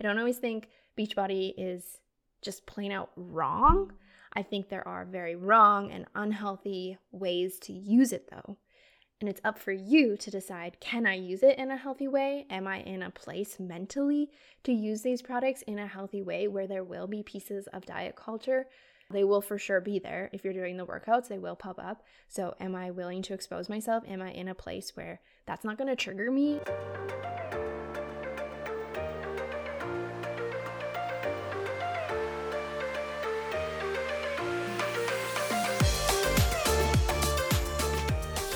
I don't always think Beachbody is just plain out wrong. I think there are very wrong and unhealthy ways to use it though. And it's up for you to decide can I use it in a healthy way? Am I in a place mentally to use these products in a healthy way where there will be pieces of diet culture? They will for sure be there. If you're doing the workouts, they will pop up. So, am I willing to expose myself? Am I in a place where that's not going to trigger me?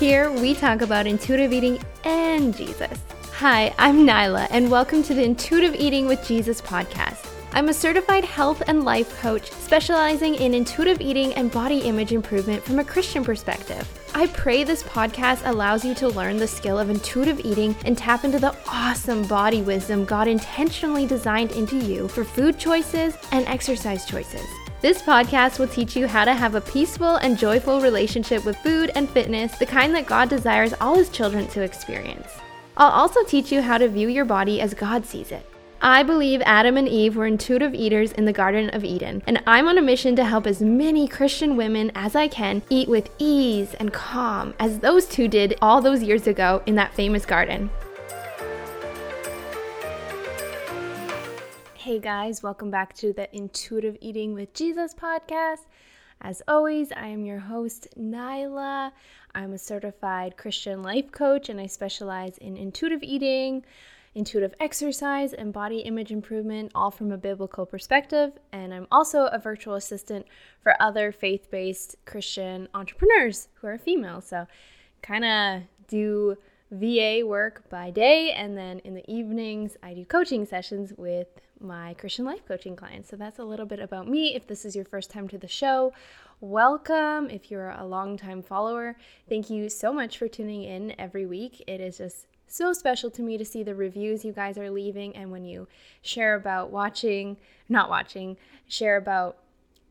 Here we talk about intuitive eating and Jesus. Hi, I'm Nyla, and welcome to the Intuitive Eating with Jesus podcast. I'm a certified health and life coach specializing in intuitive eating and body image improvement from a Christian perspective. I pray this podcast allows you to learn the skill of intuitive eating and tap into the awesome body wisdom God intentionally designed into you for food choices and exercise choices. This podcast will teach you how to have a peaceful and joyful relationship with food and fitness, the kind that God desires all His children to experience. I'll also teach you how to view your body as God sees it. I believe Adam and Eve were intuitive eaters in the Garden of Eden, and I'm on a mission to help as many Christian women as I can eat with ease and calm as those two did all those years ago in that famous garden. Hey guys, welcome back to the Intuitive Eating with Jesus podcast. As always, I am your host, Nyla. I'm a certified Christian life coach and I specialize in intuitive eating, intuitive exercise, and body image improvement, all from a biblical perspective. And I'm also a virtual assistant for other faith based Christian entrepreneurs who are female. So, kind of do VA work by day, and then in the evenings, I do coaching sessions with my Christian life coaching clients. So that's a little bit about me. If this is your first time to the show, welcome. If you're a long-time follower, thank you so much for tuning in every week. It is just so special to me to see the reviews you guys are leaving and when you share about watching, not watching, share about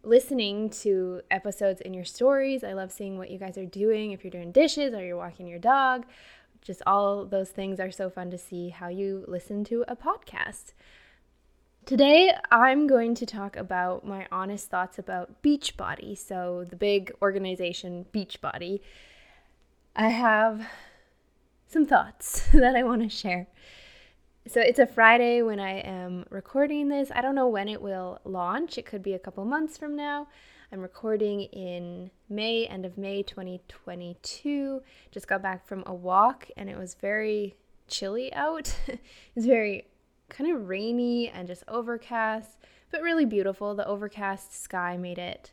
listening to episodes in your stories. I love seeing what you guys are doing if you're doing dishes or you're walking your dog. Just all those things are so fun to see how you listen to a podcast. Today, I'm going to talk about my honest thoughts about Beachbody. So, the big organization Beachbody. I have some thoughts that I want to share. So, it's a Friday when I am recording this. I don't know when it will launch, it could be a couple months from now. I'm recording in May, end of May 2022. Just got back from a walk and it was very chilly out. it's very kind of rainy and just overcast, but really beautiful. The overcast sky made it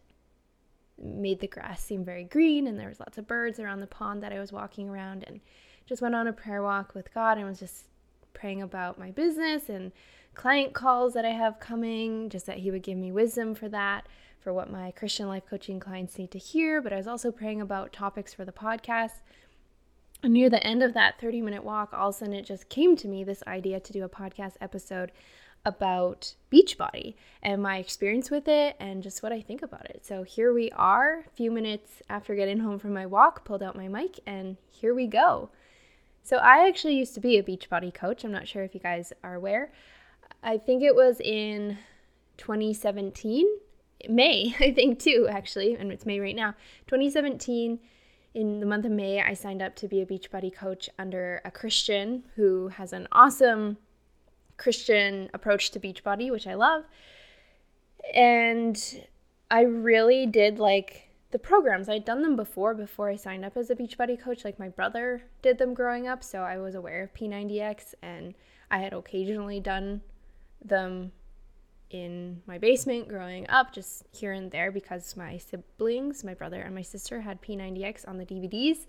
made the grass seem very green and there was lots of birds around the pond that I was walking around and just went on a prayer walk with God and was just praying about my business and client calls that I have coming, just that he would give me wisdom for that, for what my Christian life coaching clients need to hear, but I was also praying about topics for the podcast near the end of that 30 minute walk, all of a sudden it just came to me this idea to do a podcast episode about Beachbody and my experience with it and just what I think about it. So here we are, a few minutes after getting home from my walk, pulled out my mic, and here we go. So I actually used to be a Beachbody coach. I'm not sure if you guys are aware. I think it was in 2017, May, I think too, actually, and it's May right now. 2017 in the month of May, I signed up to be a Beachbody coach under a Christian who has an awesome Christian approach to Beachbody, which I love. And I really did like the programs. I'd done them before, before I signed up as a Beachbody coach. Like my brother did them growing up, so I was aware of P90X and I had occasionally done them in my basement growing up, just here and there, because my siblings, my brother and my sister, had P90X on the DVDs.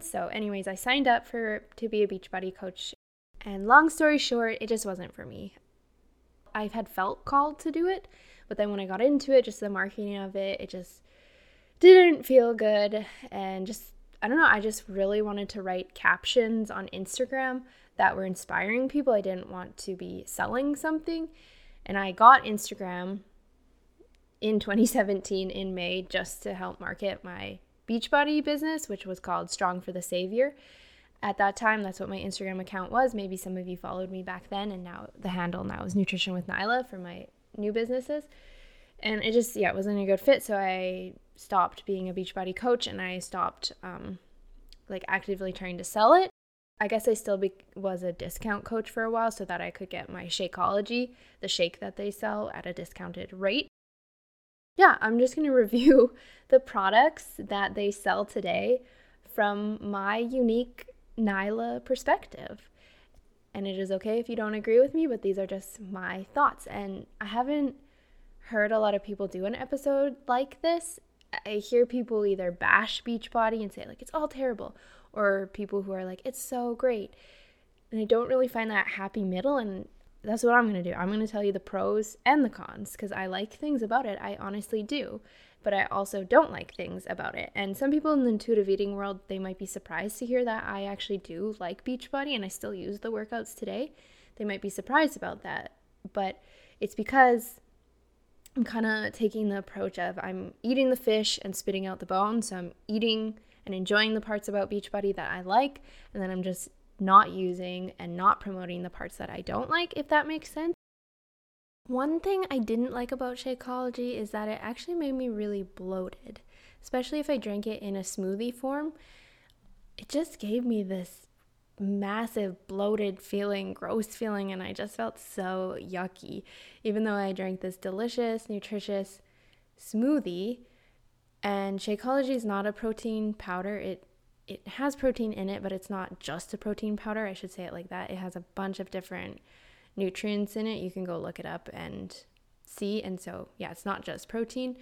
So, anyways, I signed up for to be a Beachbody coach, and long story short, it just wasn't for me. I've had felt called to do it, but then when I got into it, just the marketing of it, it just didn't feel good, and just I don't know, I just really wanted to write captions on Instagram that were inspiring people. I didn't want to be selling something. And I got Instagram in 2017 in May just to help market my Beachbody business, which was called Strong for the Savior. at that time, that's what my Instagram account was. Maybe some of you followed me back then, and now the handle now is Nutrition with Nyla for my new businesses. And it just, yeah, it wasn't a good fit. So I stopped being a Beachbody coach and I stopped um, like actively trying to sell it. I guess I still be- was a discount coach for a while so that I could get my Shakeology, the shake that they sell, at a discounted rate. Yeah, I'm just going to review the products that they sell today from my unique Nyla perspective. And it is okay if you don't agree with me, but these are just my thoughts. And I haven't heard a lot of people do an episode like this. I hear people either bash Beachbody and say, like, it's all terrible, or people who are like, it's so great. And I don't really find that happy middle. And that's what I'm going to do. I'm going to tell you the pros and the cons because I like things about it. I honestly do but I also don't like things about it. And some people in the intuitive eating world, they might be surprised to hear that I actually do like Beachbody and I still use the workouts today. They might be surprised about that, but it's because I'm kind of taking the approach of I'm eating the fish and spitting out the bone. So I'm eating and enjoying the parts about Beachbody that I like, and then I'm just not using and not promoting the parts that I don't like, if that makes sense. One thing I didn't like about Shakeology is that it actually made me really bloated, especially if I drank it in a smoothie form. It just gave me this massive bloated feeling, gross feeling, and I just felt so yucky. Even though I drank this delicious, nutritious smoothie, and Shakeology is not a protein powder. It it has protein in it, but it's not just a protein powder. I should say it like that. It has a bunch of different nutrients in it. You can go look it up and see. And so, yeah, it's not just protein.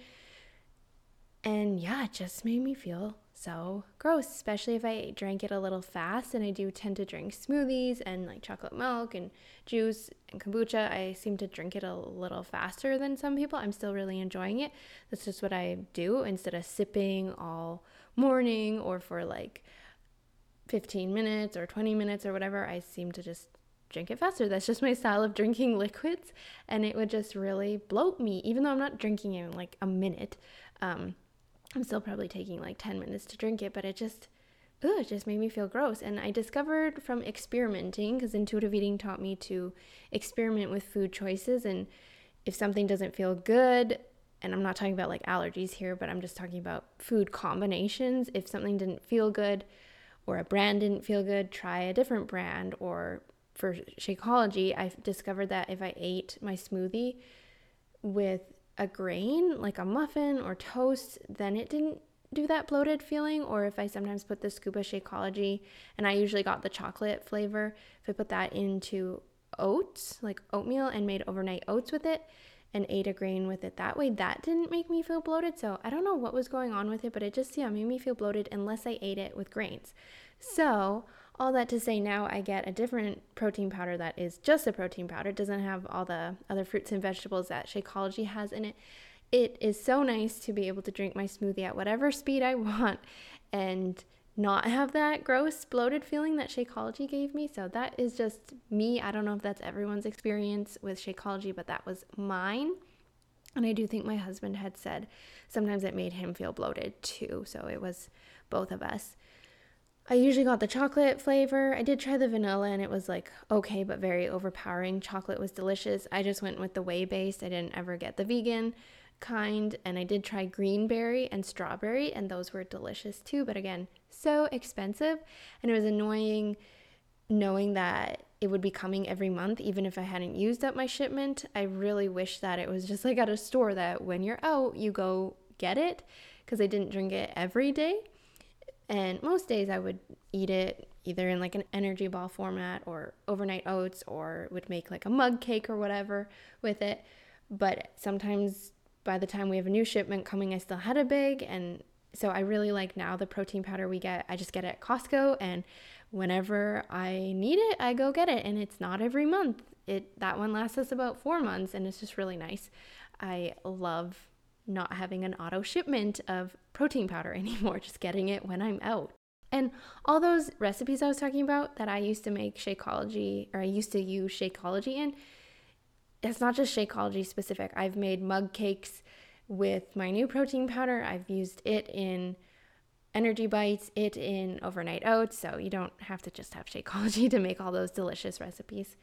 And yeah, it just made me feel so gross, especially if I drank it a little fast. And I do tend to drink smoothies and like chocolate milk and juice and kombucha. I seem to drink it a little faster than some people. I'm still really enjoying it. That's just what I do instead of sipping all morning or for like 15 minutes or 20 minutes or whatever. I seem to just drink it faster. That's just my style of drinking liquids, and it would just really bloat me, even though I'm not drinking it in like a minute. Um, I'm still probably taking like 10 minutes to drink it, but it just, it just made me feel gross. And I discovered from experimenting, because intuitive eating taught me to experiment with food choices. And if something doesn't feel good, and I'm not talking about like allergies here, but I'm just talking about food combinations. If something didn't feel good, or a brand didn't feel good, try a different brand or for Shakeology, I discovered that if I ate my smoothie with a grain, like a muffin or toast, then it didn't do that bloated feeling. Or if I sometimes put the Scuba Shakeology, and I usually got the chocolate flavor, if I put that into oats, like oatmeal, and made overnight oats with it, and ate a grain with it that way, that didn't make me feel bloated. So I don't know what was going on with it, but it just, yeah, made me feel bloated unless I ate it with grains. So all that to say, now I get a different protein powder that is just a protein powder. It doesn't have all the other fruits and vegetables that Shakeology has in it. It is so nice to be able to drink my smoothie at whatever speed I want and not have that gross bloated feeling that Shakeology gave me. So that is just me. I don't know if that's everyone's experience with Shakeology, but that was mine. And I do think my husband had said sometimes it made him feel bloated too. So it was both of us. I usually got the chocolate flavor. I did try the vanilla and it was like okay, but very overpowering. Chocolate was delicious. I just went with the whey based. I didn't ever get the vegan kind. And I did try greenberry and strawberry, and those were delicious too. But again, so expensive. And it was annoying knowing that it would be coming every month, even if I hadn't used up my shipment. I really wish that it was just like at a store that when you're out, you go get it because I didn't drink it every day. And most days I would eat it either in like an energy ball format or overnight oats or would make like a mug cake or whatever with it. But sometimes by the time we have a new shipment coming, I still had a big. And so I really like now the protein powder we get. I just get it at Costco and whenever I need it, I go get it. And it's not every month. It that one lasts us about four months and it's just really nice. I love not having an auto shipment of protein powder anymore, just getting it when I'm out. And all those recipes I was talking about that I used to make Shakeology or I used to use Shakeology in, it's not just Shakeology specific. I've made mug cakes with my new protein powder. I've used it in energy bites, it in overnight oats, so you don't have to just have Shakeology to make all those delicious recipes.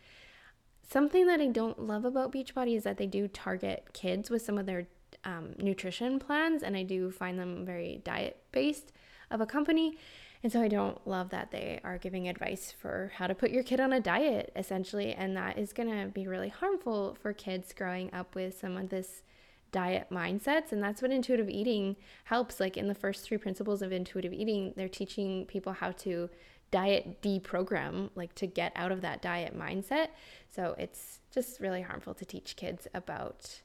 Something that I don't love about Beachbody is that they do target kids with some of their um, nutrition plans, and I do find them very diet based of a company. And so I don't love that they are giving advice for how to put your kid on a diet, essentially. And that is going to be really harmful for kids growing up with some of this diet mindsets. And that's what intuitive eating helps. Like in the first three principles of intuitive eating, they're teaching people how to diet deprogram, like to get out of that diet mindset. So it's just really harmful to teach kids about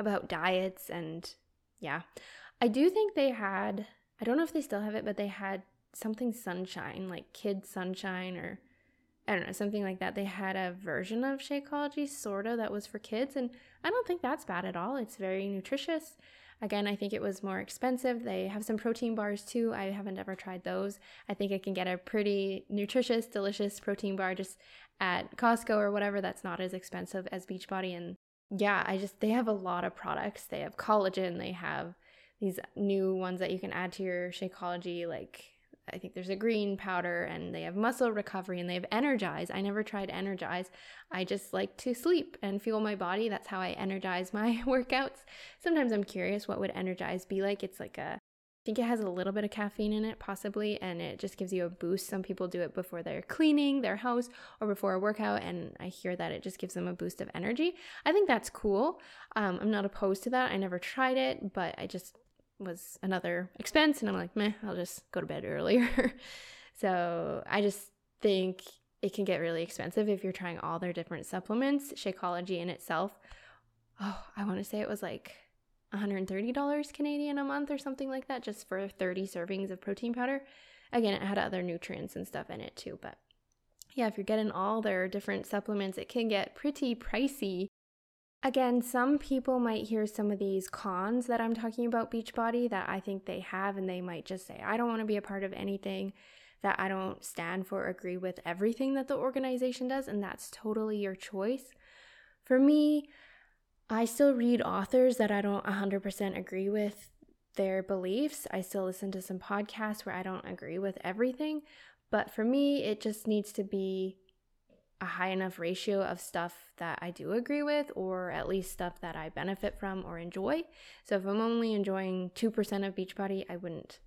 about diets and yeah. I do think they had I don't know if they still have it, but they had something sunshine, like kid sunshine or I don't know, something like that. They had a version of Shakeology sorta that was for kids and I don't think that's bad at all. It's very nutritious. Again, I think it was more expensive. They have some protein bars too. I haven't ever tried those. I think I can get a pretty nutritious, delicious protein bar just at Costco or whatever that's not as expensive as Beachbody and yeah, I just they have a lot of products. They have collagen, they have these new ones that you can add to your Shakeology like I think there's a green powder and they have muscle recovery and they have energize. I never tried energize. I just like to sleep and fuel my body. That's how I energize my workouts. Sometimes I'm curious what would energize be like. It's like a think it has a little bit of caffeine in it, possibly, and it just gives you a boost. Some people do it before they're cleaning their house or before a workout, and I hear that it just gives them a boost of energy. I think that's cool. Um, I'm not opposed to that. I never tried it, but I just was another expense. And I'm like, meh, I'll just go to bed earlier. so I just think it can get really expensive if you're trying all their different supplements. Shakeology in itself, oh, I want to say it was like $130 Canadian a month or something like that, just for 30 servings of protein powder. Again, it had other nutrients and stuff in it too, but yeah, if you're getting all their different supplements, it can get pretty pricey Again, some people might hear some of these cons that I'm talking about Beachbody that I think they have, and they might just say, I don't want to be a part of anything that I don't stand for, agree with everything that the organization does, and that's totally your choice. For me, I still read authors that I don't 100% agree with their beliefs. I still listen to some podcasts where I don't agree with everything, but for me, it just needs to be a high enough ratio of stuff that I do agree with, or at least stuff that I benefit from or enjoy. So if I'm only enjoying 2% of Beachbody, I wouldn't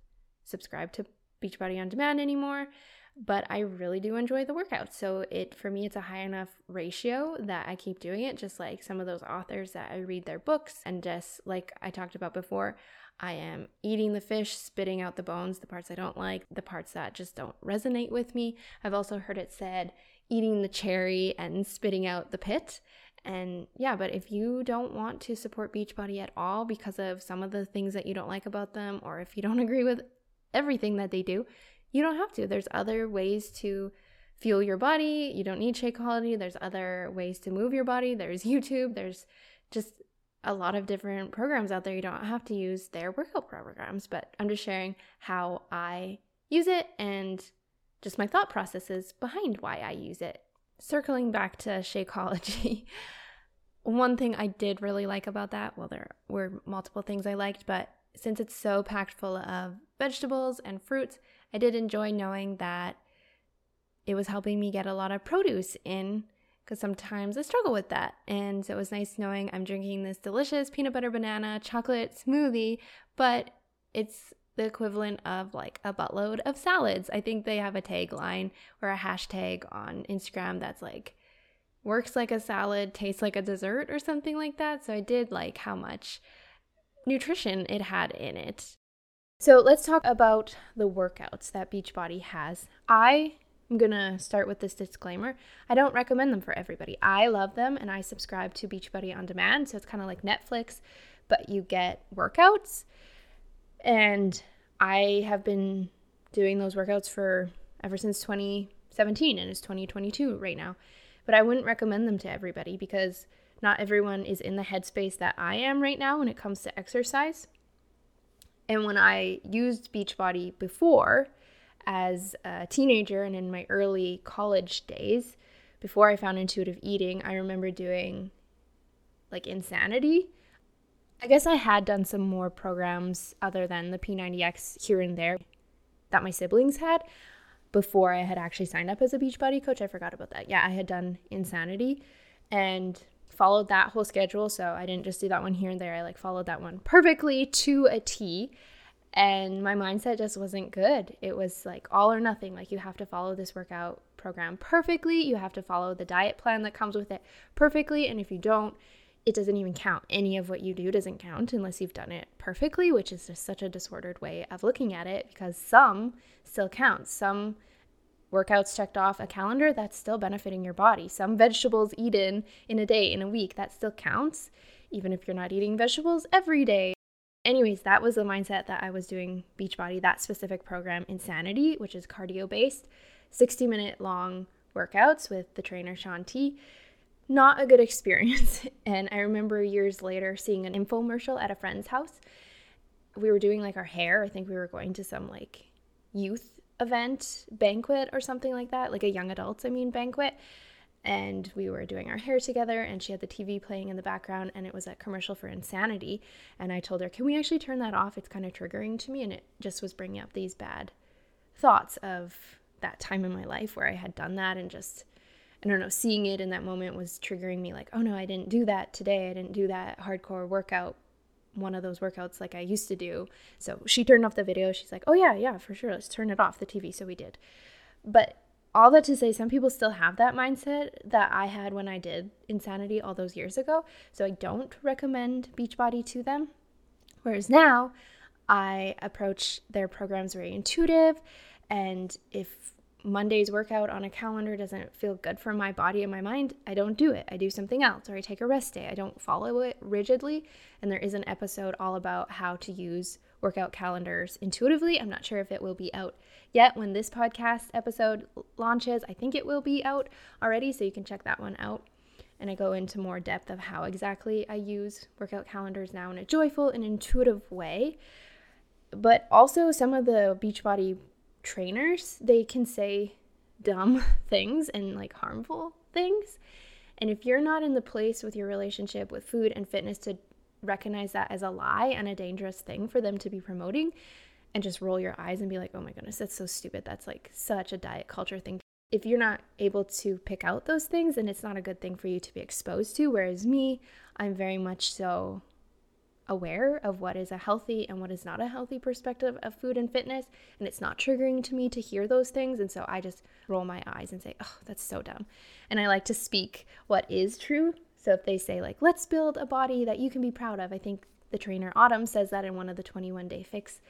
subscribe to Beachbody on demand anymore. But I really do enjoy the workout. So it for me it's a high enough ratio that I keep doing it, just like some of those authors that I read their books and just like I talked about before, I am eating the fish, spitting out the bones, the parts I don't like, the parts that just don't resonate with me. I've also heard it said eating the cherry and spitting out the pit. And yeah, but if you don't want to support Beachbody at all because of some of the things that you don't like about them, or if you don't agree with everything that they do, you don't have to. There's other ways to fuel your body. You don't need Shakeology. There's other ways to move your body. There's YouTube. There's just a lot of different programs out there. You don't have to use their workout programs, but I'm just sharing how I use it and just my thought processes behind why I use it. Circling back to Shakeology, one thing I did really like about that, well, there were multiple things I liked, but since it's so packed full of vegetables and fruits, I did enjoy knowing that it was helping me get a lot of produce in because sometimes I struggle with that. And so it was nice knowing I'm drinking this delicious peanut butter banana chocolate smoothie, but it's the equivalent of like a buttload of salads. I think they have a tagline or a hashtag on Instagram that's like works like a salad, tastes like a dessert or something like that. So I did like how much nutrition it had in it. So let's talk about the workouts that Beachbody has. I am gonna start with this disclaimer. I don't recommend them for everybody. I love them and I subscribe to Beachbody on demand. So it's kind of like Netflix, but you get workouts. And I have been doing those workouts for ever since 2017 and it's 2022 right now. But I wouldn't recommend them to everybody because not everyone is in the headspace that I am right now when it comes to exercise. And when I used Beachbody before as a teenager and in my early college days, before I found intuitive eating, I remember doing like insanity I guess I had done some more programs other than the P90X here and there. that my siblings had before I had actually signed up as a Beachbody coach. I forgot about that. Yeah, I had done Insanity and followed that whole schedule. So I didn't just do that one here and there. I like followed that one perfectly to a T. And my mindset just wasn't good. It was like all or nothing. Like you have to follow this workout program perfectly. You have to follow the diet plan that comes with it perfectly. And if you don't, it doesn't even count. Any of what you do doesn't count unless you've done it perfectly, which is just such a disordered way of looking at it because some still count. Some workouts checked off a calendar, that's still benefiting your body. Some vegetables eaten in a day, in a week, that still counts, even if you're not eating vegetables every day. Anyways, that was the mindset that I was doing Beachbody, that specific program, Insanity, which is cardio based, 60 minute long workouts with the trainer Shaun T not a good experience. And I remember years later seeing an infomercial at a friend's house. We were doing like our hair. I think we were going to some like youth event, banquet, or something like that, like a young adults, I mean, banquet. And we were doing our hair together, and she had the TV playing in the background, and it was a commercial for Insanity. And I told her, Can we actually turn that off? It's kind of triggering to me. And it just was bringing up these bad thoughts of that time in my life where I had done that and just I don't know, seeing it in that moment was triggering me like, oh no, I didn't do that today. I didn't do that hardcore workout, one of those workouts like I used to do. So she turned off the video. She's like, oh yeah, yeah, for sure. Let's turn it off the TV. So we did. But all that to say, some people still have that mindset that I had when I did Insanity all those years ago. So I don't recommend Beachbody to them. Whereas now, I approach their programs very intuitive. And if Monday's workout on a calendar doesn't feel good for my body and my mind, I don't do it. I do something else or I take a rest day. I don't follow it rigidly. And there is an episode all about how to use workout calendars intuitively. I'm not sure if it will be out yet when this podcast episode launches. I think it will be out already, so you can check that one out. And I go into more depth of how exactly I use workout calendars now in a joyful and intuitive way. But also, some of the Beachbody trainers, they can say dumb things and like harmful things. And if you're not in the place with your relationship with food and fitness to recognize that as a lie and a dangerous thing for them to be promoting and just roll your eyes and be like, oh my goodness, that's so stupid. That's like such a diet culture thing. If you're not able to pick out those things, then it's not a good thing for you to be exposed to. Whereas me, I'm very much so aware of what is a healthy and what is not a healthy perspective of food and fitness. And it's not triggering to me to hear those things. And so I just roll my eyes and say, oh, that's so dumb. And I like to speak what is true. So if they say, like, let's build a body that you can be proud of, I think the trainer Autumn says that in one of the 21 day fix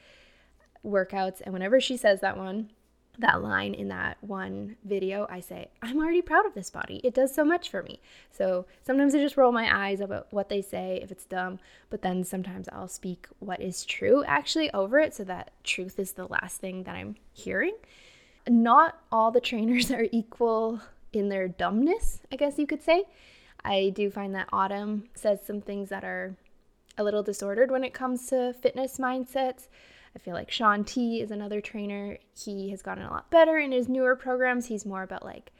workouts. And whenever she says that one, that line in that one video, I say, I'm already proud of this body. It does so much for me. So sometimes I just roll my eyes about what they say if it's dumb, but then sometimes I'll speak what is true actually over it so that truth is the last thing that I'm hearing. Not all the trainers are equal in their dumbness, I guess you could say. I do find that Autumn says some things that are a little disordered when it comes to fitness mindsets I feel like Shaun T is another trainer. He has gotten a lot better in his newer programs. He's more about like,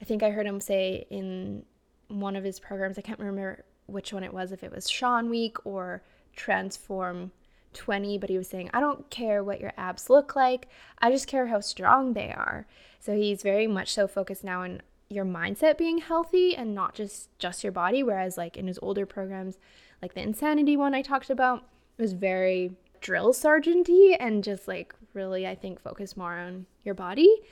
I think I heard him say in one of his programs, I can't remember which one it was, if it was Shaun Week or Transform 20, but he was saying, I don't care what your abs look like, I just care how strong they are. So he's very much so focused now on your mindset being healthy and not just just your body whereas like in his older programs like the insanity one I talked about was very drill sergeanty and just like really I think focus more on your body.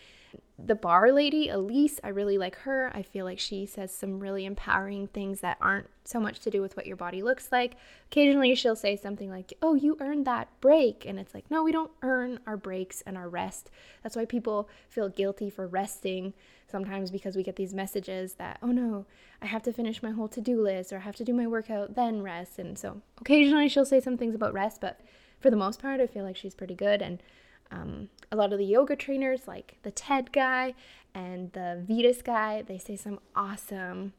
The barre lady, Elise, I really like her. I feel like she says some really empowering things that aren't so much to do with what your body looks like. Occasionally she'll say something like, "Oh, you earned that break." And it's like, "No, we don't earn our breaks and our rest." That's why people feel guilty for resting sometimes because we get these messages that, "Oh no, I have to finish my whole to-do list or I have to do my workout then rest." And so occasionally she'll say some things about rest, but for the most part, I feel like she's pretty good. And um, a lot of the yoga trainers, like the TED guy and the Vytas guy, they say some awesome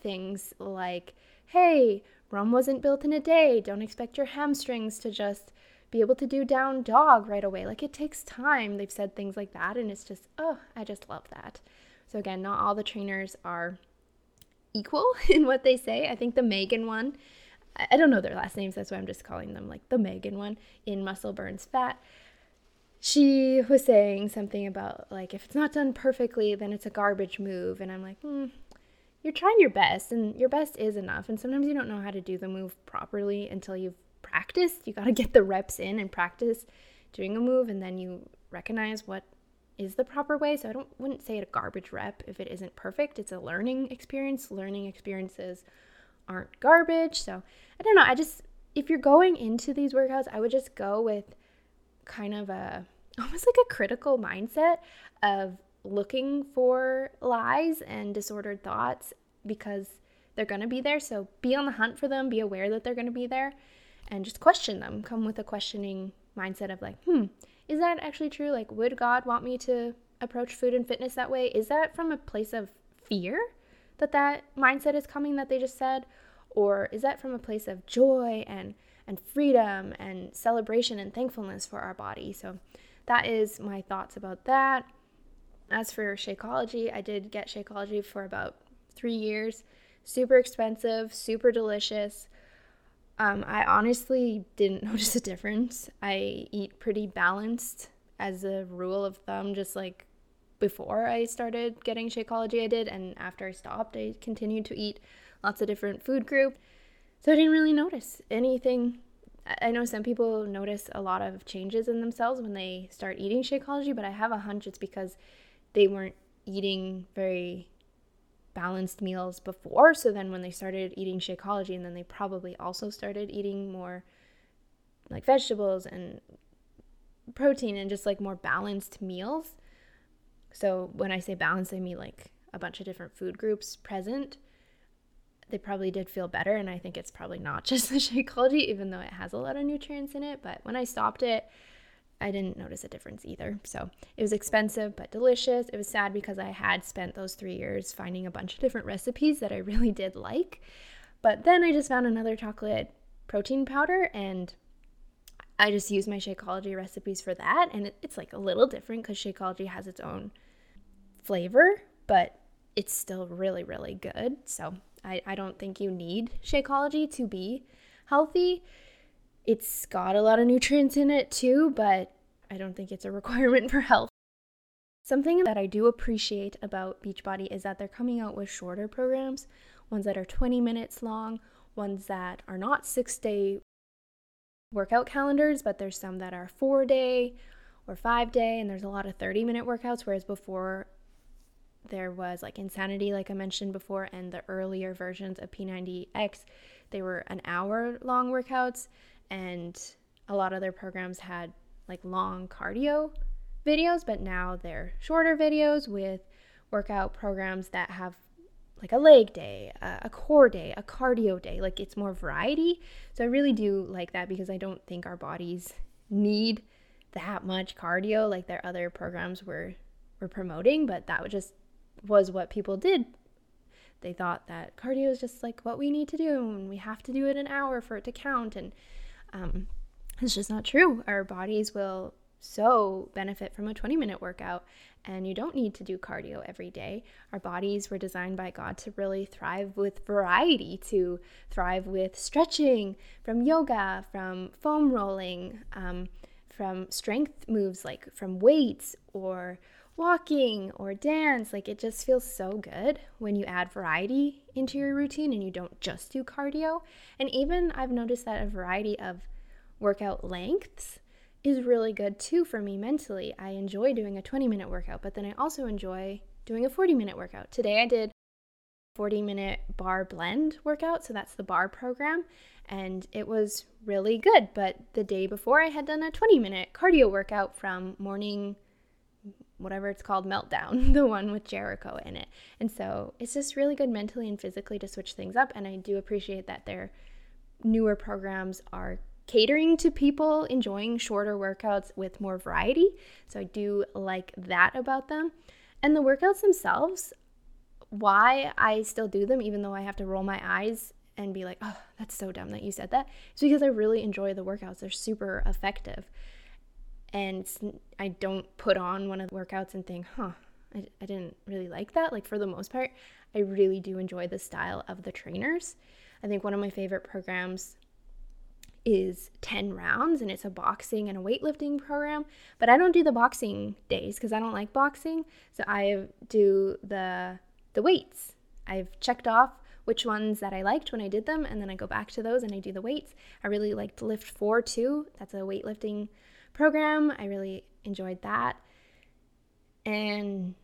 things like, hey, Rome wasn't built in a day. Don't expect your hamstrings to just be able to do down dog right away. Like it takes time. They've said things like that. And it's just, oh, I just love that. So, again, not all the trainers are equal in what they say. I think the Megan one I don't know their last names, that's why I'm just calling them like the Megan one in Muscle Burns Fat. she was saying something about like if it's not done perfectly, then it's a garbage move. And I'm like, hmm, you're trying your best, and your best is enough. And sometimes you don't know how to do the move properly until you've practiced. You got to get the reps in and practice doing a move, and then you recognize what is the proper way. So I don't wouldn't say it a garbage rep if it isn't perfect. It's a learning experience. Learning experiences aren't garbage. So I don't know. I just if you're going into these workouts, I would just go with kind of a almost like a critical mindset of looking for lies and disordered thoughts because they're going to be there. So be on the hunt for them, be aware that they're going to be there, and just question them. Come with a questioning mindset of like, hmm, is that actually true? Like, would God want me to approach food and fitness that way? Is that from a place of fear that that mindset is coming that they just said? Or is that from a place of joy and and freedom and celebration and thankfulness for our body? So that is my thoughts about that. As for Shakeology, I did get Shakeology for about three years. Super expensive, super delicious. Um, I honestly didn't notice a difference. I eat pretty balanced as a rule of thumb, just like before I started getting Shakeology, I did, and after I stopped, I continued to eat lots of different food group. So I didn't really notice anything I know some people notice a lot of changes in themselves when they start eating Shakeology, but I have a hunch it's because they weren't eating very balanced meals before. So then when they started eating Shakeology, and then they probably also started eating more like vegetables and protein and just like more balanced meals. So when I say balanced, I mean like a bunch of different food groups present they probably did feel better. And I think it's probably not just the Shakeology, even though it has a lot of nutrients in it. But when I stopped it, I didn't notice a difference either. So it was expensive but delicious. It was sad because I had spent those three years finding a bunch of different recipes that I really did like. But then I just found another chocolate protein powder and I just used my Shakeology recipes for that. And it's like a little different because Shakeology has its own flavor, but it's still really, really good. So I, I don't think you need Shakeology to be healthy. It's got a lot of nutrients in it too, but I don't think it's a requirement for health. Something that I do appreciate about Beachbody is that they're coming out with shorter programs, ones that are 20 minutes long, ones that are not six day workout calendars, but there's some that are four day or five day, and there's a lot of 30 minute workouts, whereas before there was like Insanity, like I mentioned before, and the earlier versions of P90X, they were an hour long workouts, and a lot of their programs had like long cardio videos, but now they're shorter videos with workout programs that have like a leg day, a core day, a cardio day. Like it's more variety. So I really do like that because I don't think our bodies need that much cardio like their other programs were were promoting, but that would just was what people did. They thought that cardio is just like what we need to do, and we have to do it an hour for it to count. And um, it's just not true. Our bodies will so benefit from a 20 minute workout, and you don't need to do cardio every day. Our bodies were designed by God to really thrive with variety, to thrive with stretching, from yoga, from foam rolling, um, from strength moves like from weights or walking or dance. Like it just feels so good when you add variety into your routine and you don't just do cardio. And even I've noticed that a variety of workout lengths is really good too for me mentally. I enjoy doing a 20 minute workout, but then I also enjoy doing a 40 minute workout. Today I did 40 minute Barre Blend workout, so that's the barre program, and it was really good. But the day before I had done a 20 minute cardio workout from morning whatever it's called, Meltdown, the one with Jericho in it. And so it's just really good mentally and physically to switch things up. And I do appreciate that their newer programs are catering to people enjoying shorter workouts with more variety. So I do like that about them. And the workouts themselves, why I still do them, even though I have to roll my eyes and be like, oh, that's so dumb that you said that, is because I really enjoy the workouts. They're super effective and I don't put on one of the workouts and think, huh, I, I didn't really like that. Like, for the most part, I really do enjoy the style of the trainers. I think one of my favorite programs is 10 rounds and it's a boxing and a weightlifting program but i don't do the boxing days because i don't like boxing so i do the the weights i've checked off which ones that i liked when i did them and then i go back to those and i do the weights i really liked LIIFT4 too that's a weightlifting program i really enjoyed that and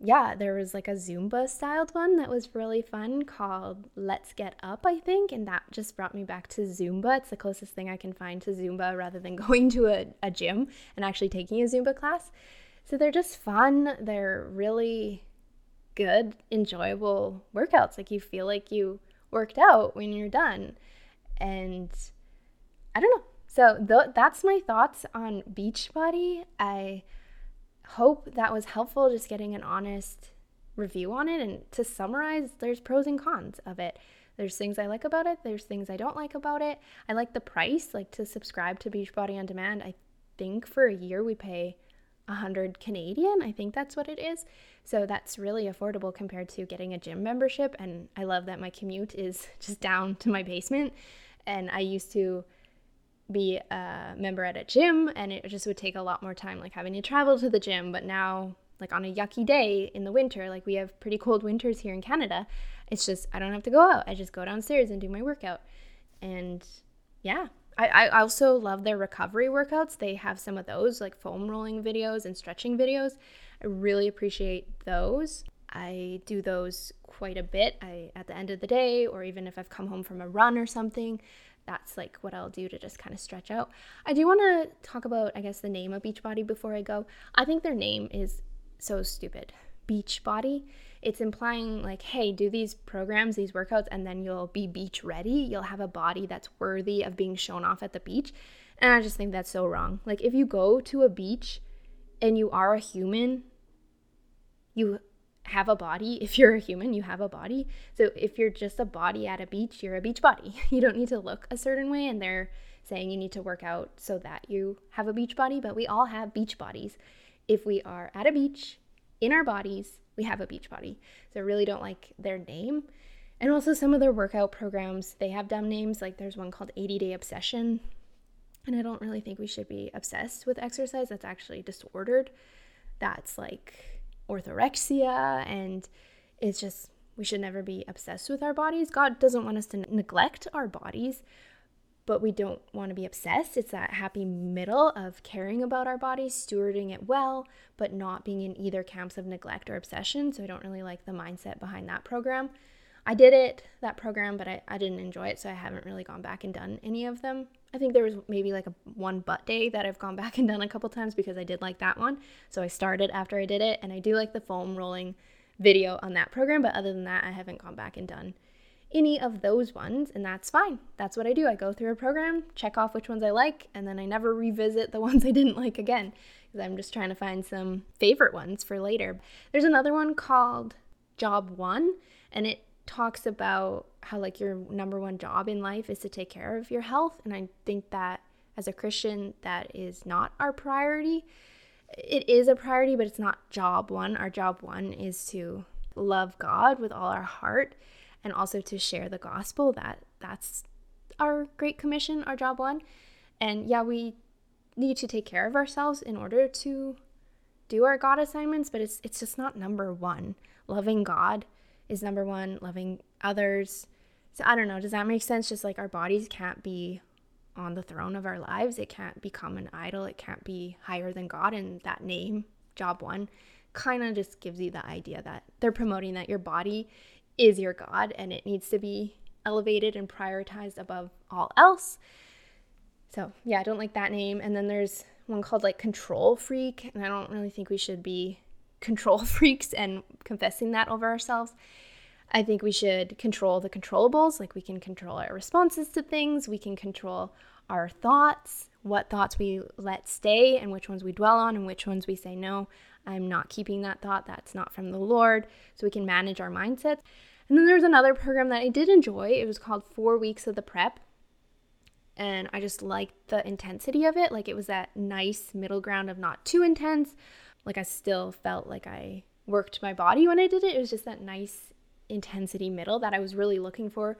yeah, there was like a Zumba styled one that was really fun called Let's Get Up, I think. And that just brought me back to Zumba. It's the closest thing I can find to Zumba rather than going to a, a gym and actually taking a Zumba class. So they're just fun. They're really good, enjoyable workouts. Like you feel like you worked out when you're done. And I don't know. So th- that's my thoughts on Beachbody. I hope that was helpful, just getting an honest review on it. And to summarize, there's pros and cons of it. There's things I like about it, there's things I don't like about it. I like the price, like to subscribe to Beachbody on Demand. I think for a year we pay 100 Canadian. I think that's what it is. So that's really affordable compared to getting a gym membership. And I love that my commute is just down to my basement. And I used to be a member at a gym and it just would take a lot more time like having to travel to the gym. But now like on a yucky day in the winter like we have pretty cold winters here in canada. It's just i don't have to go out. I just go downstairs and do my workout. And yeah. I, I also love their recovery workouts. They have some of those like foam rolling videos and stretching videos. I really appreciate those. I do those quite a bit. I at the end of the day or even if i've come home from a run or something that's like what I'll do to just kind of stretch out. I do want to talk about, I guess, the name of Beachbody before I go. I think their name is so stupid. Beachbody. It's implying, like, hey, do these programs, these workouts, and then you'll be beach ready. You'll have a body that's worthy of being shown off at the beach. And I just think that's so wrong. Like, if you go to a beach and you are a human, you have a body. If you're a human, you have a body. So if you're just a body at a beach, you're a beach body. You don't need to look a certain way. And they're saying you need to work out so that you have a beach body, but we all have beach bodies. If we are at a beach in our bodies, we have a beach body. So I really don't like their name. And also some of their workout programs, they have dumb names. Like there's one called 80 Day Obsession. And I don't really think we should be obsessed with exercise. That's actually disordered. That's like orthorexia and it's just we should never be obsessed with our bodies. God doesn't want us to neglect our bodies, but we don't want to be obsessed. It's that happy middle of caring about our bodies, stewarding it well, but not being in either camps of neglect or obsession. So I don't really like the mindset behind that program. I did it, that program, but I, I didn't enjoy it, so I haven't really gone back and done any of them. I think there was maybe like a one butt day that I've gone back and done a couple times because I did like that one. So I started after I did it, and I do like the foam rolling video on that program, but other than that, I haven't gone back and done any of those ones, and that's fine. That's what I do. I go through a program, check off which ones I like, and then I never revisit the ones I didn't like again because I'm just trying to find some favorite ones for later. There's another one called Job One, and it talks about how like your number one job in life is to take care of your health and i think that as a christian that is not our priority. It is a priority but it's not job one. Our job one is to love god with all our heart and also to share the gospel. That that's our great commission our job one. And yeah we need to take care of ourselves in order to do our god assignments but it's it's just not number one. Loving god is number one, loving others. So I don't know, does that make sense? Just like our bodies can't be on the throne of our lives, it can't become an idol, it can't be higher than God. And that name, Job One, kind of just gives you the idea that they're promoting that your body is your God and it needs to be elevated and prioritized above all else. So, yeah, I don't like that name. And then there's one called like Control Freak, and I don't really think we should be control freaks and confessing that over ourselves. I think we should control the controllables, like we can control our responses to things, we can control our thoughts, what thoughts we let stay, and which ones we dwell on, and which ones we say, no, I'm not keeping that thought, that's not from the Lord. So we can manage our mindsets. And then there's another program that I did enjoy. It was called Four Weeks of the Prep. And I just liked the intensity of it. Like it was that nice middle ground of not too intense, like I still felt like I worked my body when I did it. It was just that nice intensity middle that I was really looking for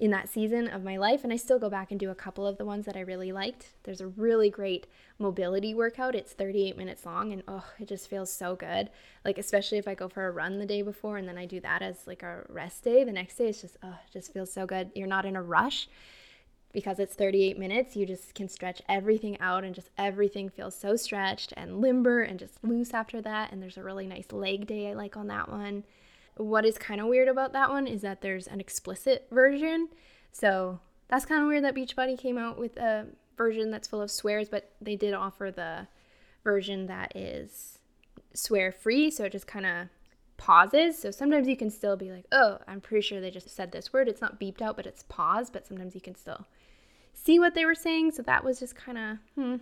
in that season of my life. And I still go back and do a couple of the ones that I really liked. There's a really great mobility workout. It's 38 minutes long and oh, it just feels so good. Like, especially if I go for a run the day before and then I do that as like a rest day, the next day it's just, oh, it just feels so good. You're not in a rush because it's 38 minutes, you just can stretch everything out and just everything feels so stretched and limber and just loose after that. And there's a really nice leg day I like on that one. What is kind of weird about that one is that there's an explicit version. So that's kind of weird that Beachbody came out with a version that's full of swears, but they did offer the version that is swear free. So it just kind of pauses. So sometimes you can still be like, oh, I'm pretty sure they just said this word. It's not beeped out, but it's paused. But sometimes you can still see what they were saying. So that was just kind of, hmm,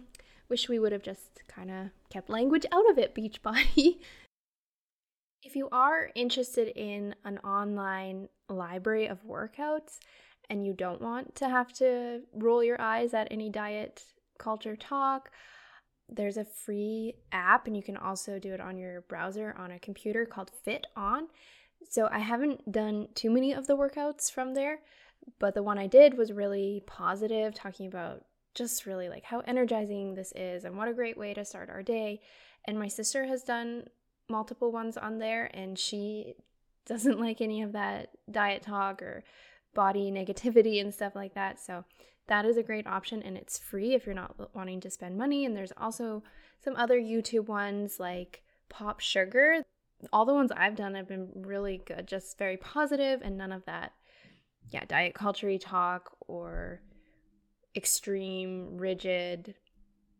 wish we would have just kind of kept language out of it, Beachbody. if you are interested in an online library of workouts and you don't want to have to roll your eyes at any diet culture talk, there's a free app and you can also do it on your browser on a computer called Fit On. So I haven't done too many of the workouts from there, but the one I did was really positive, talking about just really like how energizing this is and what a great way to start our day. And my sister has done multiple ones on there, and she doesn't like any of that diet talk or body negativity and stuff like that. So that is a great option and it's free if you're not wanting to spend money. And there's also some other YouTube ones like Pop Sugar. All the ones I've done have been really good, just very positive and none of that yeah, diet culture talk or extreme, rigid,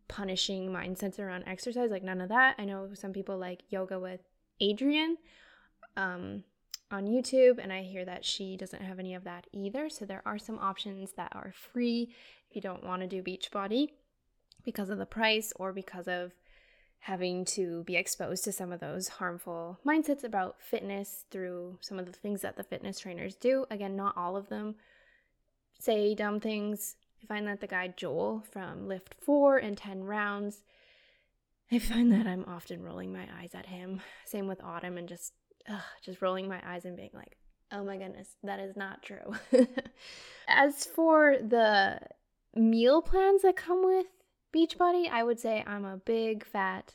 punishing mindsets around exercise. Like none of that. I know some people like yoga with Adriene um, on YouTube, and I hear that she doesn't have any of that either. So there are some options that are free if you don't want to do Beachbody because of the price or because of having to be exposed to some of those harmful mindsets about fitness through some of the things that the fitness trainers do. Again, not all of them say dumb things. I find that the guy Joel from LIIFT4 and 10 rounds, I find that I'm often rolling my eyes at him. Same with Autumn and just ugh, just rolling my eyes and being like, "Oh my goodness, that is not true." As for the meal plans that come with Beachbody, I would say I'm a big fat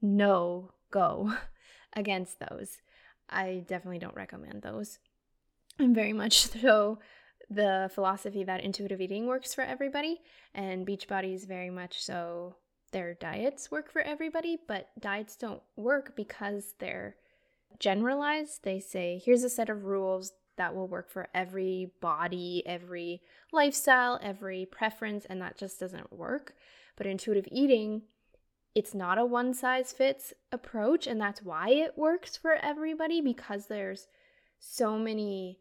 no go against those. I definitely don't recommend those. I'm very much so the philosophy that intuitive eating works for everybody, and Beachbody is very much so their diets work for everybody, but diets don't work because they're generalized. They say, here's a set of rules that will work for every body, every lifestyle, every preference, and that just doesn't work. But intuitive eating, it's not a one size fits approach, and that's why it works for everybody because there's so many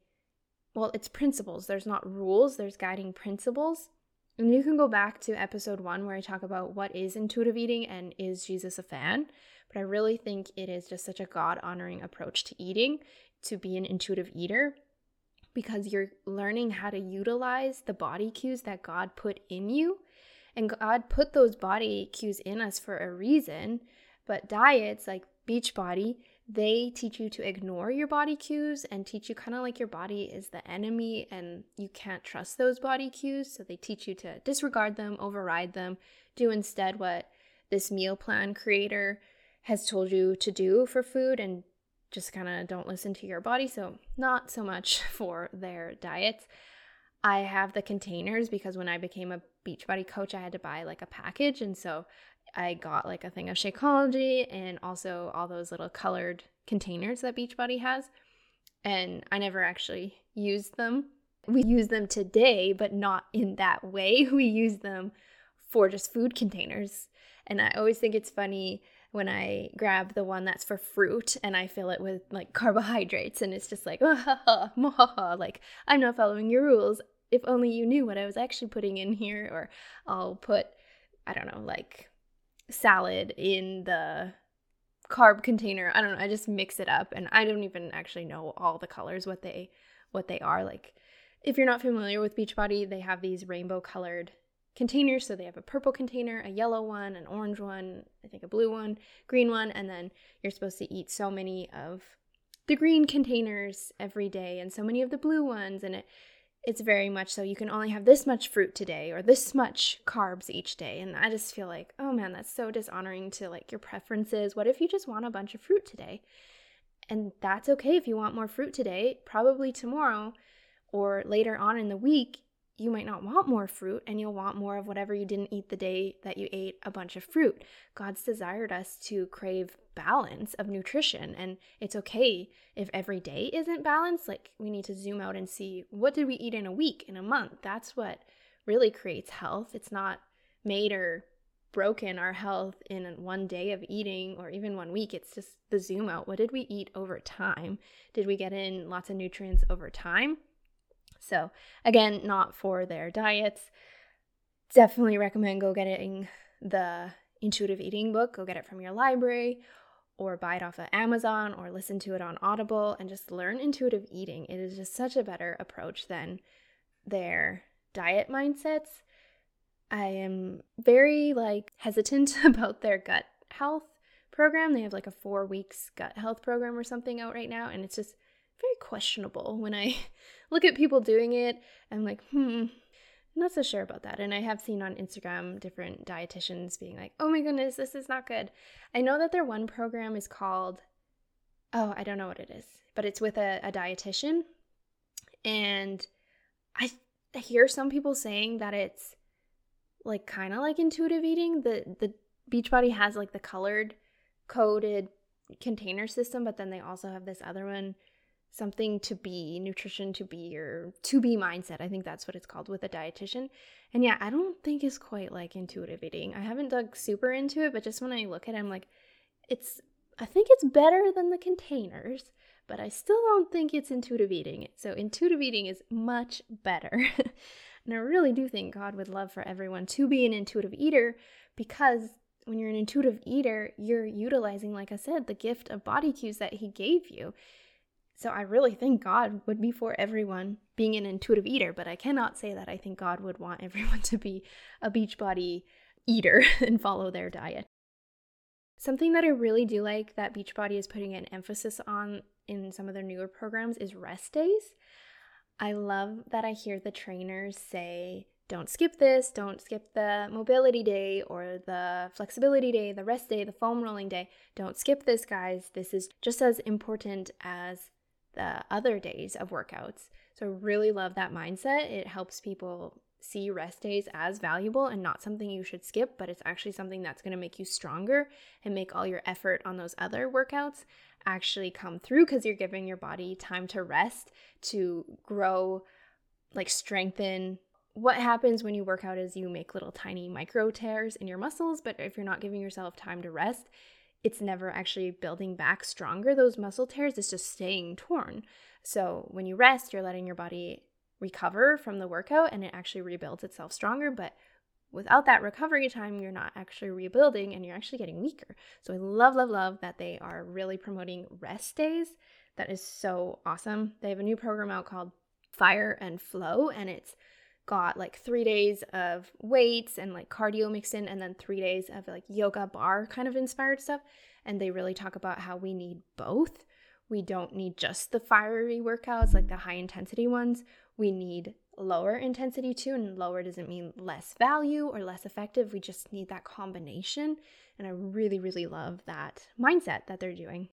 well, it's principles. There's not rules, there's guiding principles. And you can go back to episode one where I talk about what is intuitive eating and is Jesus a fan. But I really think it is just such a God honoring approach to eating to be an intuitive eater because you're learning how to utilize the body cues that God put in you and God put those body cues in us for a reason. But diets like Beachbody, they teach you to ignore your body cues and teach you kind of like your body is the enemy and you can't trust those body cues. So they teach you to disregard them, override them, do instead what this meal plan creator has told you to do for food and just kind of don't listen to your body. So, not so much for their diets. I have the containers because when I became a Beachbody coach, I had to buy like a package. And so I got like a thing of Shakeology and also all those little colored containers that Beachbody has. And I never actually used them. We use them today, but not in that way. We use them for just food containers. And I always think it's funny when I grab the one that's for fruit and I fill it with like carbohydrates and it's just like, haha like I'm not following your rules if only you knew what I was actually putting in here. Or I'll put, I don't know, like salad in the carb container. I don't know. I just mix it up and I don't even actually know all the colors what they what they are. Like if you're not familiar with Beachbody, they have these rainbow colored containers. So they have a purple container, a yellow one, an orange one, I think a blue one, green one, and then you're supposed to eat so many of the green containers every day and so many of the blue ones and it it's very much so you can only have this much fruit today or this much carbs each day. And i just feel like oh man that's so dishonoring to like your preferences. What if you just want a bunch of fruit today? And that's okay if you want more fruit today probably tomorrow or later on in the week you might not want more fruit and you'll want more of whatever you didn't eat the day that you ate a bunch of fruit. God's desired us to crave balance of nutrition and it's okay if every day isn't balanced. Like we need to zoom out and see what did we eat in a week, in a month. That's what really creates health. It's not made or broken our health in one day of eating or even one week. It's just the zoom out. What did we eat over time? Did we get in lots of nutrients over time? So, again, not for their diets. Definitely recommend go getting the intuitive eating book. Go get it from your library or buy it off of Amazon or listen to it on Audible and just learn intuitive eating. It is just such a better approach than their diet mindsets. I am very like hesitant about their gut health program. They have like a 4 weeks gut health program or something out right now and it's just very questionable when I look at people doing it. I'm like, hmm, not so sure about that. And I have seen on Instagram different dietitians being like, oh my goodness, this is not good. I know that their one program is called, oh, I don't know what it is, but it's with a, a dietitian. And I hear some people saying that it's like kind of like intuitive eating. The the Beachbody has like the colored coded container system, but then they also have this other one something to be, nutrition to be, or 2B Mindset. I think that's what it's called with a dietitian. And yeah, I don't think it's quite like intuitive eating. I haven't dug super into it, but just when I look at it, I'm like, it's, I think it's better than the containers, but I still don't think it's intuitive eating. So intuitive eating is much better. and I really do think God would love for everyone to be an intuitive eater because when you're an intuitive eater, you're utilizing, like I said, the gift of body cues that He gave you. So I really think God would be for everyone being an intuitive eater, but I cannot say that I think God would want everyone to be a Beachbody eater and follow their diet. Something that I really do like that Beachbody is putting an emphasis on in some of their newer programs is rest days. I love that I hear the trainers say, don't skip this, don't skip the mobility day or the flexibility day, the rest day, the foam rolling day. Don't skip this, guys. This is just as important as the other days of workouts. So, I really love that mindset. It helps people see rest days as valuable and not something you should skip, but it's actually something that's going to make you stronger and make all your effort on those other workouts actually come through because you're giving your body time to rest, to grow, like strengthen. What happens when you work out is you make little tiny micro tears in your muscles, but if you're not giving yourself time to rest, it's never actually building back stronger. Those muscle tears, it's just staying torn. So when you rest, you're letting your body recover from the workout and it actually rebuilds itself stronger. But without that recovery time, you're not actually rebuilding and you're actually getting weaker. So I love, love, love that they are really promoting rest days. That is so awesome. They have a new program out called Fire and Flow, and it's got like three days of weights and like cardio mixed in, and then three days of like yoga barre kind of inspired stuff. And they really talk about how we need both. We don't need just the fiery workouts, like the high intensity ones. We need lower intensity too. And lower doesn't mean less value or less effective. We just need that combination. And I really, really love that mindset that they're doing.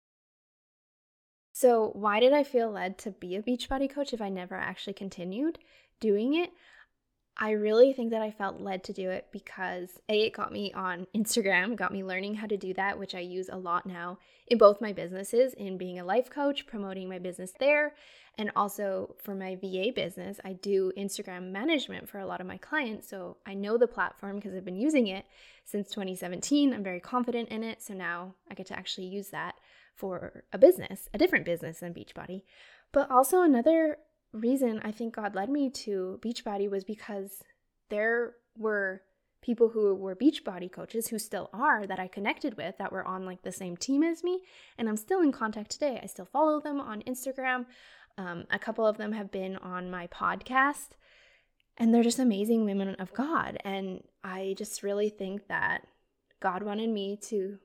So, why did I feel led to be a Beachbody coach if I never actually continued doing it? I really think that I felt led to do it because A, it got me on Instagram, got me learning how to do that, which I use a lot now in both my businesses, in being a life coach, promoting my business there, and also for my VA business, I do Instagram management for a lot of my clients. So I know the platform because I've been using it since 2017. I'm very confident in it. So now I get to actually use that for a business, a different business than Beachbody. But also another reason I think God led me to Beachbody was because there were people who were Beachbody coaches who still are that I connected with that were on like the same team as me. And I'm still in contact today. I still follow them on Instagram. Um, a couple of them have been on my podcast. And they're just amazing women of God. And I just really think that God wanted me to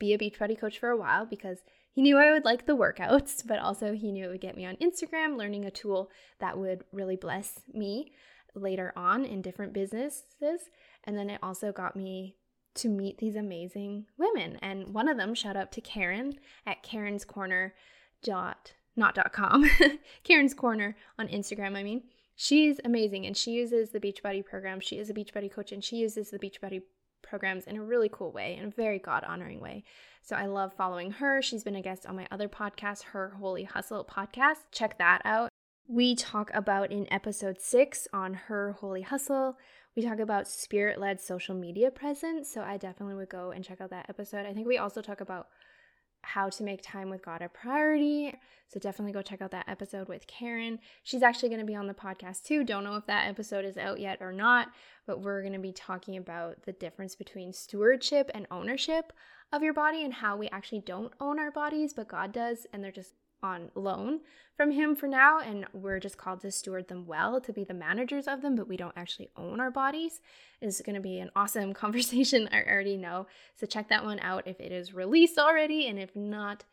be a Beachbody coach for a while because he knew I would like the workouts, but also he knew it would get me on Instagram, learning a tool that would really bless me later on in different businesses. And then it also got me to meet these amazing women. And one of them, shout out to Caren at Caren's Corner dot not dot com, Caren's Corner on Instagram, I mean. She's amazing and she uses the Beachbody program. She is a Beachbody coach and she uses the Beachbody programs in a really cool way, in a very God honoring way. So I love following her. She's been a guest on my other podcast, her Holy Hustle podcast. Check that out. We talk about in episode six on her Holy Hustle we talk about spirit led social media presence. So I definitely would go and check out that episode. I think we also talk about how to make time with God a priority. So definitely go check out that episode with Caren. She's actually going to be on the podcast too. Don't know if that episode is out yet or not, but we're going to be talking about the difference between stewardship and ownership of your body and how we actually don't own our bodies, but God does, and they're just on loan from him for now and we're just called to steward them well to be the managers of them but we don't actually own our bodies is going to be an awesome conversation i already know. So check that one out if it is released already and if not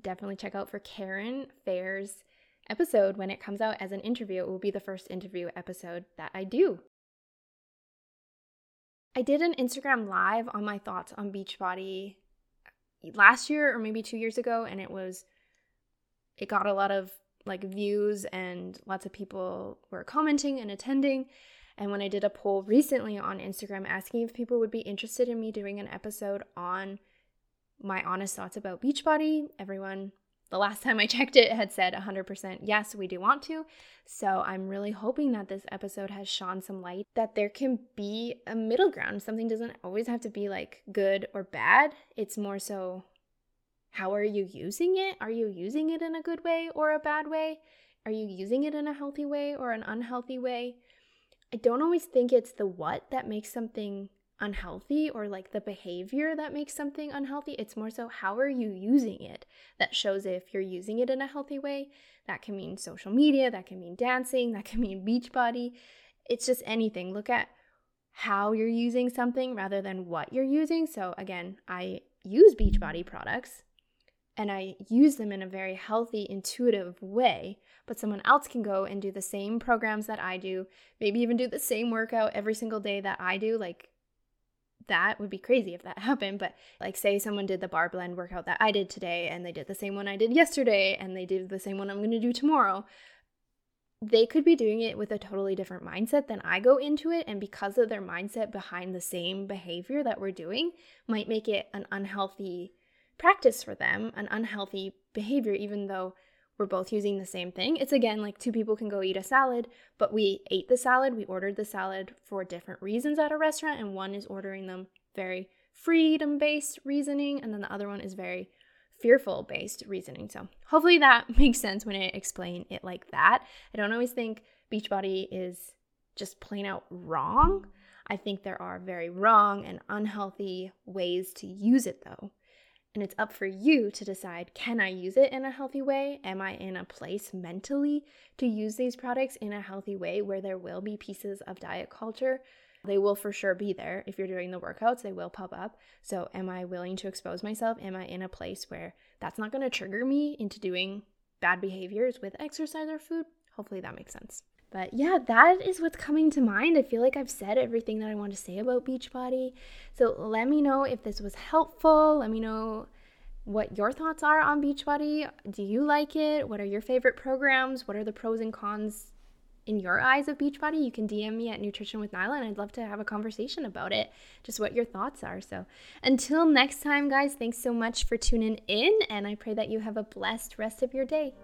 definitely check out for Caren Fehr's episode when it comes out as an interview. It will be the first interview episode that i do. I did an instagram live on my thoughts on beachbody last year or maybe two years ago and it was it got a lot of like views and lots of people were commenting and attending. And when I did a poll recently on Instagram asking if people would be interested in me doing an episode on my honest thoughts about Beachbody, everyone, the last time I checked it, had said 100% yes, we do want to. So I'm really hoping that this episode has shone some light that there can be a middle ground. Something doesn't always have to be like good or bad, it's more so how are you using it? Are you using it in a good way or a bad way? Are you using it in a healthy way or an unhealthy way? I don't always think it's the what that makes something unhealthy or like the behavior that makes something unhealthy. It's more so how are you using it that shows if you're using it in a healthy way. That can mean social media, that can mean dancing, that can mean Beachbody. It's just anything. Look at how you're using something rather than what you're using. So again, I use Beachbody products and I use them in a very healthy, intuitive way. But someone else can go and do the same programs that I do, maybe even do the same workout every single day that I do. Like, that would be crazy if that happened. But, like, say someone did the Barre Blend workout that I did today, and they did the same one I did yesterday, and they did the same one I'm to do tomorrow. They could be doing it with a totally different mindset than I go into it. And because of their mindset behind the same behavior that we're doing, might make it an unhealthy practice for them, an unhealthy behavior, even though we're both using the same thing. It's again like two people can go eat a salad, but we ate the salad, we ordered the salad for different reasons at a restaurant, and one is ordering them very freedom based reasoning, and then the other one is very fearful based reasoning. So hopefully that makes sense when I explain it like that. I don't always think Beachbody is just plain out wrong. I think there are very wrong and unhealthy ways to use it though. And it's up for you to decide can I use it in a healthy way? Am I in a place mentally to use these products in a healthy way where there will be pieces of diet culture? They will for sure be there. If you're doing the workouts, they will pop up. So, am I willing to expose myself? Am I in a place where that's not going to trigger me into doing bad behaviors with exercise or food? Hopefully, that makes sense. But yeah, that is what's coming to mind. I feel like I've said everything that I want to say about Beachbody. So let me know if this was helpful. Let me know what your thoughts are on Beachbody. Do you like it? What are your favorite programs? What are the pros and cons in your eyes of Beachbody? You can DM me at Nutrition with Nyla, and I'd love to have a conversation about it, just what your thoughts are. So until next time, guys, thanks so much for tuning in, and I pray that you have a blessed rest of your day.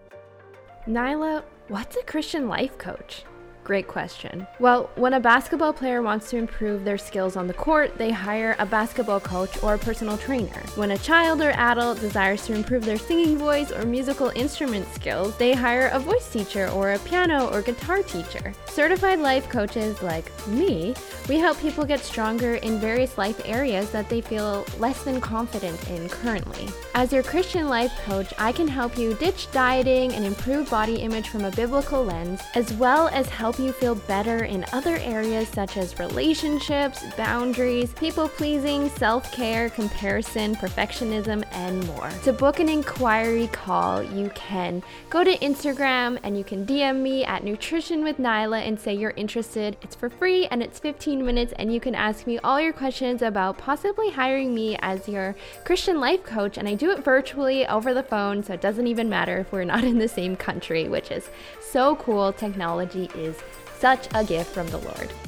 Nyla, what's a Christian life coach? Great question. Well, when a basketball player wants to improve their skills on the court, they hire a basketball coach or a personal trainer. When a child or adult desires to improve their singing voice or musical instrument skills, they hire a voice teacher or a piano or guitar teacher. Certified life coaches like me, we help people get stronger in various life areas that they feel less than confident in currently. As your Christian life coach, I can help you ditch dieting and improve body image from a biblical lens, as well as help you feel better in other areas such as relationships, boundaries, people pleasing, self care, comparison, perfectionism, and more. To book an inquiry call, you can go to Instagram and you can DM me at Nutrition with Nyla and say you're interested. It's for free and it's 15 minutes, and you can ask me all your questions about possibly hiring me as your Christian life coach. And I do it virtually over the phone, so it doesn't even matter if we're not in the same country, which is so cool. Technology is such a gift from the Lord.